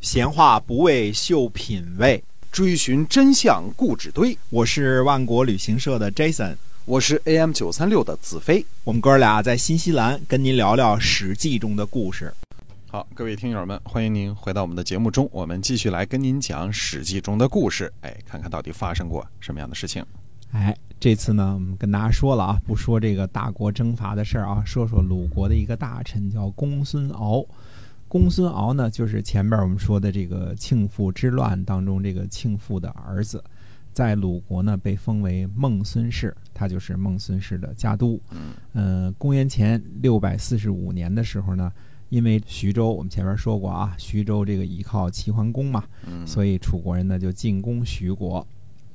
闲话不为秀品味，追寻真相故纸堆。我是万国旅行社的 Jason，我是 AM 九三六的子飞。我们哥俩在新西兰跟您聊聊《史记》中的故事。好，各位听友们，欢迎您回到我们的节目中，我们继续来跟您讲《史记》中的故事。哎，看看到底发生过什么样的事情。哎，这次呢，我们跟大家说了啊，不说这个大国征伐的事儿啊，说说鲁国的一个大臣叫公孙敖。公孙敖呢，就是前边我们说的这个庆父之乱当中这个庆父的儿子，在鲁国呢被封为孟孙氏，他就是孟孙氏的家督。嗯，公元前六百四十五年的时候呢，因为徐州我们前面说过啊，徐州这个依靠齐桓公嘛，所以楚国人呢就进攻徐国，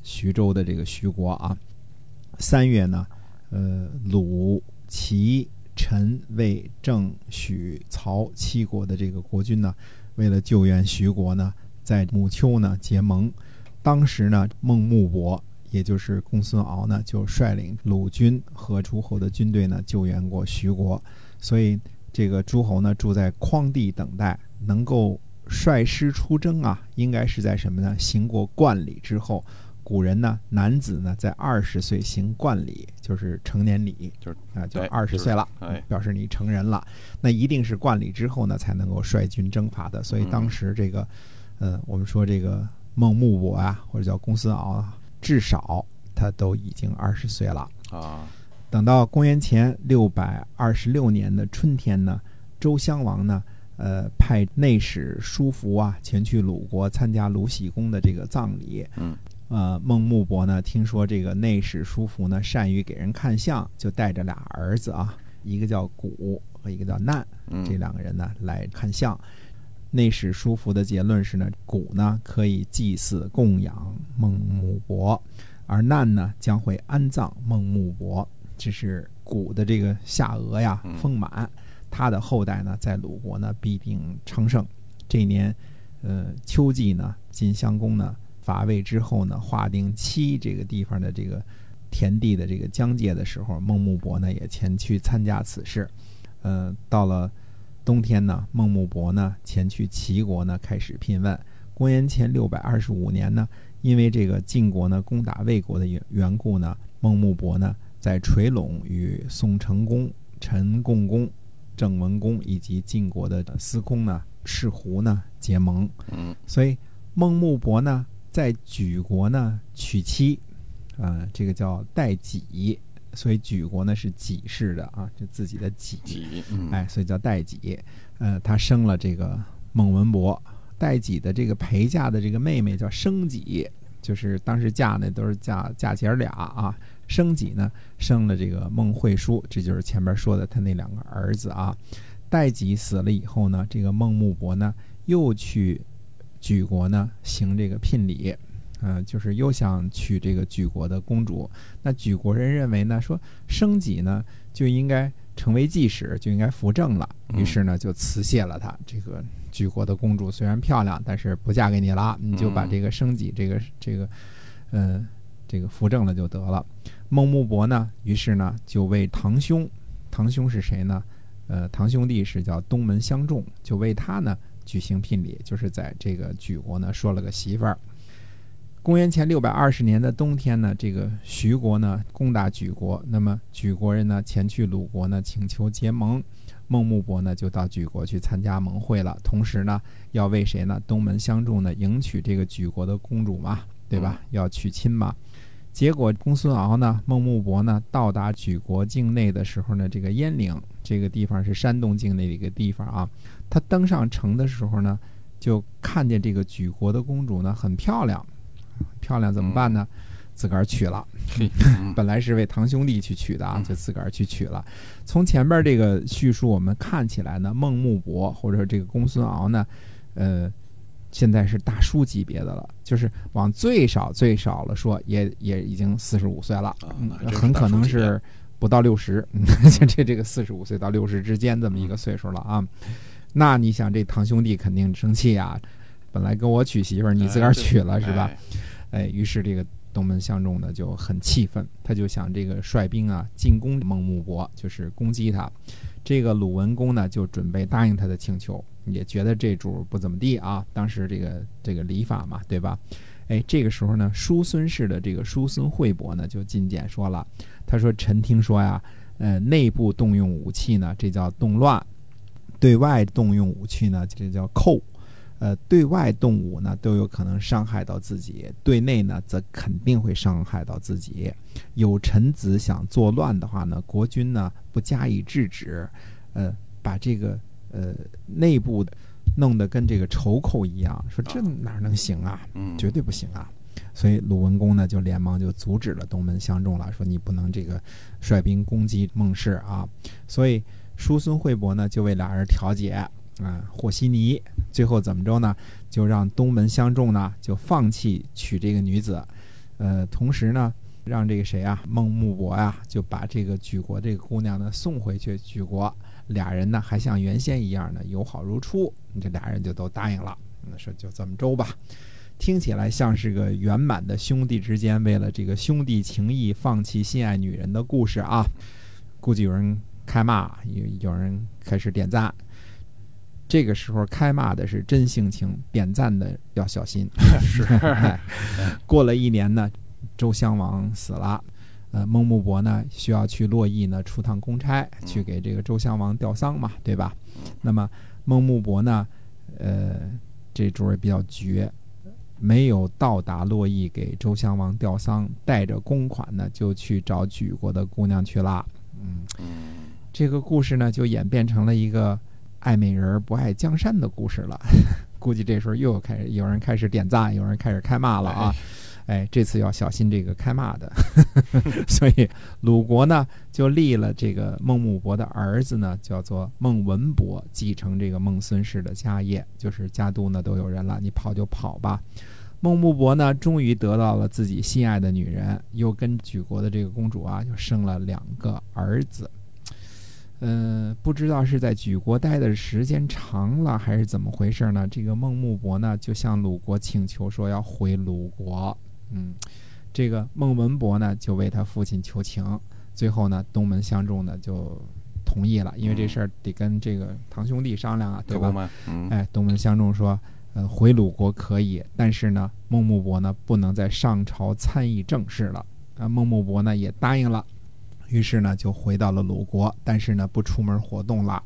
徐州的这个徐国啊。三月呢，呃，鲁、齐。陈、魏、郑、许、曹七国的这个国君呢，为了救援徐国呢，在母丘呢结盟。当时呢，孟穆伯，也就是公孙敖呢，就率领鲁军和诸侯的军队呢，救援过徐国。所以这个诸侯呢，住在匡地等待，能够率师出征啊，应该是在什么呢？行过冠礼之后。古人呢，男子呢在二十岁行冠礼，就是成年礼，就是啊，就二十岁了，表示你成人了。那一定是冠礼之后呢，才能够率军征伐的。所以当时这个，呃，我们说这个孟穆伯啊，或者叫公孙敖，至少他都已经二十岁了啊。等到公元前六百二十六年的春天呢，周襄王呢，呃，派内史叔服啊前去鲁国参加鲁僖公的这个葬礼。嗯。呃，孟穆伯呢，听说这个内史叔服呢善于给人看相，就带着俩儿子啊，一个叫古和一个叫难，这两个人呢来看相。内史叔服的结论是呢，古呢可以祭祀供养孟穆伯，而难呢将会安葬孟穆伯。这是古的这个下颚呀丰满，他的后代呢在鲁国呢必定昌盛。这一年，呃，秋季呢，晋襄公呢。伐魏之后呢，划定七这个地方的这个田地的这个疆界的时候，孟穆伯呢也前去参加此事。呃，到了冬天呢，孟穆伯呢前去齐国呢开始聘问。公元前六百二十五年呢，因为这个晋国呢攻打魏国的缘缘故呢，孟穆伯呢在垂陇与宋成公、陈共公、郑文公以及晋国的司空呢赤狐呢结盟。嗯，所以孟穆伯呢。在莒国呢娶妻，啊，这个叫代己，所以莒国呢是己氏的啊，就自己的己，哎，所以叫代己。呃，他生了这个孟文伯，代己的这个陪嫁的这个妹妹叫生己，就是当时嫁呢都是嫁嫁姐儿俩啊。生己呢生了这个孟惠叔，这就是前面说的他那两个儿子啊。代己死了以后呢，这个孟穆伯呢又去。举国呢行这个聘礼，嗯，就是又想娶这个举国的公主。那举国人认为呢，说生己呢就应该成为继使，就应该扶正了。于是呢就辞谢了他。这个举国的公主虽然漂亮，但是不嫁给你了，你就把这个生己这个这个，嗯，这个扶正了就得了。孟穆伯呢，于是呢就为堂兄，堂兄是谁呢？呃，堂兄弟是叫东门相仲，就为他呢。举行聘礼，就是在这个莒国呢，说了个媳妇儿。公元前六百二十年的冬天呢，这个徐国呢攻打莒国，那么莒国人呢前去鲁国呢请求结盟，孟穆伯呢就到莒国去参加盟会了，同时呢要为谁呢？东门相助呢迎娶这个莒国的公主嘛，对吧？要娶亲嘛。结果公孙敖呢，孟穆伯呢到达莒国境内的时候呢，这个鄢陵这个地方是山东境内的一个地方啊。他登上城的时候呢，就看见这个举国的公主呢很漂亮，漂亮怎么办呢？自个儿娶了。本来是为堂兄弟去娶的啊，就自个儿去娶了。从前边这个叙述我们看起来呢，孟穆伯或者说这个公孙敖呢，呃，现在是大叔级别的了，就是往最少最少了说，也也已经四十五岁了，很可能是不到六十，这这个四十五岁到六十之间这么一个岁数了啊。那你想，这堂兄弟肯定生气啊！本来跟我娶媳妇儿，你自个儿娶了是吧？哎，于是这个东门相中呢就很气愤，他就想这个率兵啊进攻孟穆伯，就是攻击他。这个鲁文公呢就准备答应他的请求，也觉得这主不怎么地啊。当时这个这个礼法嘛，对吧？哎，这个时候呢，叔孙氏的这个叔孙惠伯呢就进谏说了，他说：“臣听说呀，呃，内部动用武器呢，这叫动乱；对外动用武器呢，这叫寇。呃，对外动武呢，都有可能伤害到自己；对内呢，则肯定会伤害到自己。有臣子想作乱的话呢，国君呢不加以制止，呃，把这个呃内部的。”弄得跟这个仇寇一样，说这哪能行啊？绝对不行啊！所以鲁文公呢就连忙就阻止了东门相中了，说你不能这个率兵攻击孟氏啊！所以叔孙惠伯呢就为俩人调解啊和稀泥，最后怎么着呢？就让东门相中呢就放弃娶这个女子，呃，同时呢让这个谁啊孟穆伯呀就把这个举国这个姑娘呢送回去举国。俩人呢还像原先一样呢友好如初，这俩人就都答应了。那说就这么着吧，听起来像是个圆满的兄弟之间为了这个兄弟情谊放弃心爱女人的故事啊。估计有人开骂，有有人开始点赞。这个时候开骂的是真性情，点赞的要小心。是。过了一年呢，周襄王死了。呃，孟穆伯呢需要去洛邑呢出趟公差，去给这个周襄王吊丧嘛，对吧？那么孟穆伯呢，呃，这主儿比较绝，没有到达洛邑给周襄王吊丧，带着公款呢就去找举国的姑娘去了。嗯，这个故事呢就演变成了一个爱美人不爱江山的故事了。估计这时候又开始有人开始点赞，有人开始开骂了啊。哎，这次要小心这个开骂的，所以鲁国呢就立了这个孟穆伯的儿子呢，叫做孟文伯，继承这个孟孙氏的家业，就是家都呢都有人了，你跑就跑吧。孟穆伯呢终于得到了自己心爱的女人，又跟举国的这个公主啊，就生了两个儿子。嗯，不知道是在举国待的时间长了，还是怎么回事呢？这个孟穆伯呢就向鲁国请求说要回鲁国。嗯，这个孟文伯呢，就为他父亲求情，最后呢，东门相中呢就同意了，因为这事儿得跟这个堂兄弟商量啊，对吧？哎，东门相中说，呃，回鲁国可以，但是呢，孟穆伯呢不能在上朝参议政事了。啊，孟穆伯呢也答应了，于是呢就回到了鲁国，但是呢不出门活动了。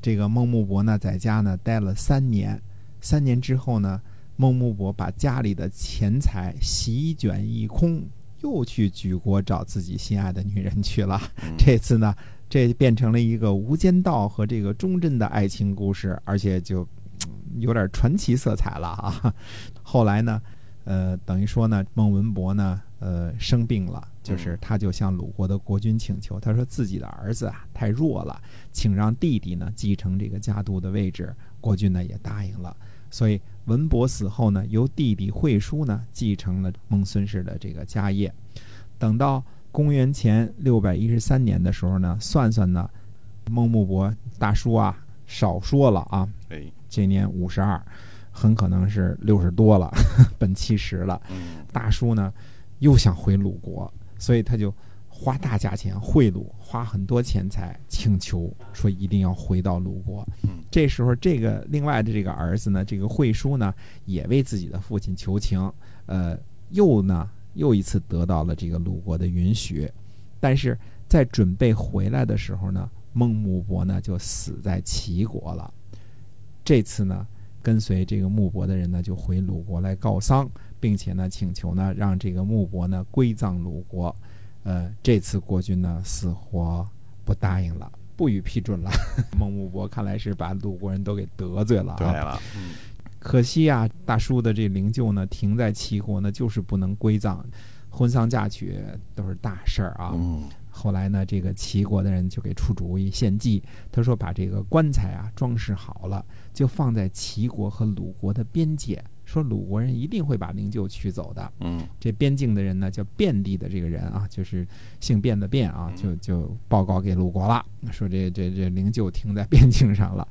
这个孟穆伯呢在家呢待了三年，三年之后呢。孟穆伯把家里的钱财席卷一空，又去举国找自己心爱的女人去了。这次呢，这变成了一个无间道和这个忠贞的爱情故事，而且就有点传奇色彩了啊。后来呢，呃，等于说呢，孟文伯呢，呃，生病了，就是他就向鲁国的国君请求，他说自己的儿子啊太弱了，请让弟弟呢继承这个家督的位置。国君呢也答应了。所以文伯死后呢，由弟弟惠叔呢继承了孟孙氏的这个家业。等到公元前六百一十三年的时候呢，算算呢，孟穆伯大叔啊少说了啊，哎，今年五十二，很可能是六十多了，奔七十了。大叔呢又想回鲁国，所以他就。花大价钱贿赂，花很多钱财，请求说一定要回到鲁国。这时候，这个另外的这个儿子呢，这个惠叔呢，也为自己的父亲求情，呃，又呢又一次得到了这个鲁国的允许。但是在准备回来的时候呢，孟穆伯呢就死在齐国了。这次呢，跟随这个穆伯的人呢就回鲁国来告丧，并且呢请求呢让这个穆伯呢归葬鲁国。呃，这次国君呢死活不答应了，不予批准了。孟穆伯看来是把鲁国人都给得罪了啊。对了，可惜啊，大叔的这灵柩呢停在齐国呢，就是不能归葬，婚丧嫁娶都是大事儿啊。后来呢，这个齐国的人就给出主意献计，他说把这个棺材啊装饰好了，就放在齐国和鲁国的边界。说鲁国人一定会把灵柩取走的。嗯，这边境的人呢，叫卞地的这个人啊，就是姓卞的卞啊，就就报告给鲁国了，说这这这灵柩停在边境上了。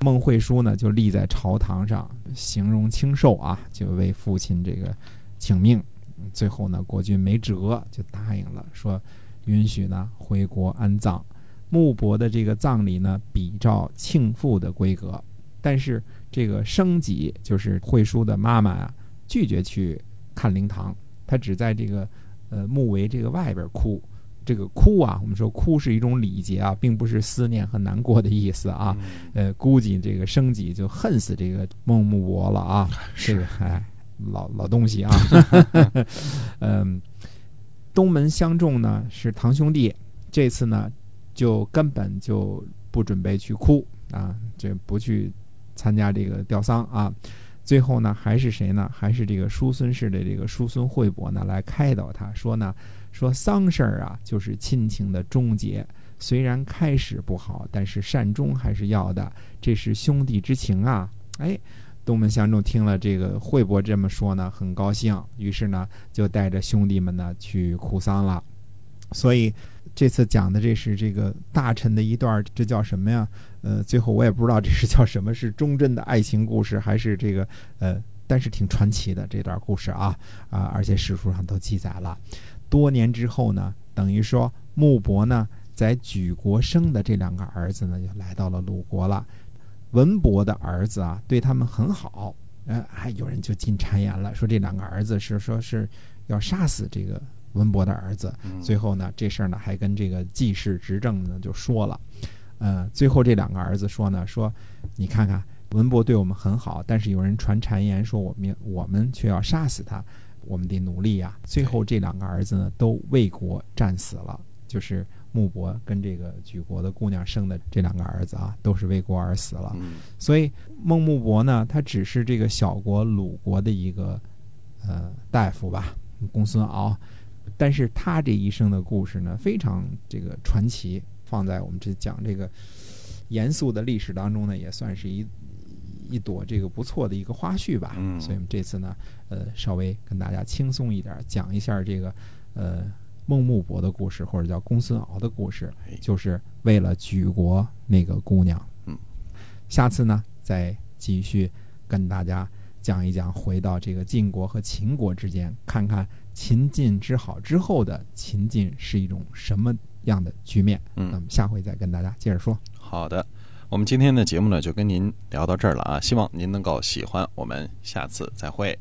孟惠叔呢，就立在朝堂上，形容清瘦啊，就为父亲这个请命。最后呢，国君没辙，就答应了，说允许呢回国安葬。穆伯的这个葬礼呢，比照庆父的规格。但是这个生己就是惠叔的妈妈啊，拒绝去看灵堂，她只在这个呃墓围这个外边哭。这个哭啊，我们说哭是一种礼节啊，并不是思念和难过的意思啊。呃，估计这个生己就恨死这个孟木伯了啊。这个哎，老老东西啊。嗯，东门相中呢是堂兄弟，这次呢就根本就不准备去哭啊，就不去参加这个吊丧啊。最后呢，还是谁呢？还是这个叔孙氏的这个叔孙惠伯呢来开导他说呢。说丧事儿啊，就是亲情的终结。虽然开始不好，但是善终还是要的。这是兄弟之情啊！哎，东门相中听了这个惠伯这么说呢，很高兴，于是呢就带着兄弟们呢去哭丧了。所以这次讲的这是这个大臣的一段，这叫什么呀？呃，最后我也不知道这是叫什么，是忠贞的爱情故事，还是这个呃，但是挺传奇的这段故事啊啊！而且史书上都记载了。多年之后呢，等于说穆伯呢在举国生的这两个儿子呢，就来到了鲁国了。文伯的儿子啊，对他们很好，呃，还有人就进谗言了，说这两个儿子是说是要杀死这个文伯的儿子。最后呢，这事儿呢还跟这个季氏执政呢就说了，呃，最后这两个儿子说呢，说你看看文伯对我们很好，但是有人传谗言说我们我们却要杀死他。我们得努力呀！最后这两个儿子呢，都为国战死了。就是穆伯跟这个举国的姑娘生的这两个儿子啊，都是为国而死了。所以孟穆伯呢，他只是这个小国鲁国的一个呃大夫吧，公孙敖。但是他这一生的故事呢，非常这个传奇，放在我们这讲这个严肃的历史当中呢，也算是一。一朵这个不错的一个花絮吧，所以我们这次呢，呃，稍微跟大家轻松一点，讲一下这个呃孟穆伯的故事，或者叫公孙敖的故事，就是为了举国那个姑娘。嗯，下次呢，再继续跟大家讲一讲，回到这个晋国和秦国之间，看看秦晋之好之后的秦晋是一种什么样的局面。嗯，那么下回再跟大家接着说。好的。我们今天的节目呢，就跟您聊到这儿了啊！希望您能够喜欢，我们下次再会。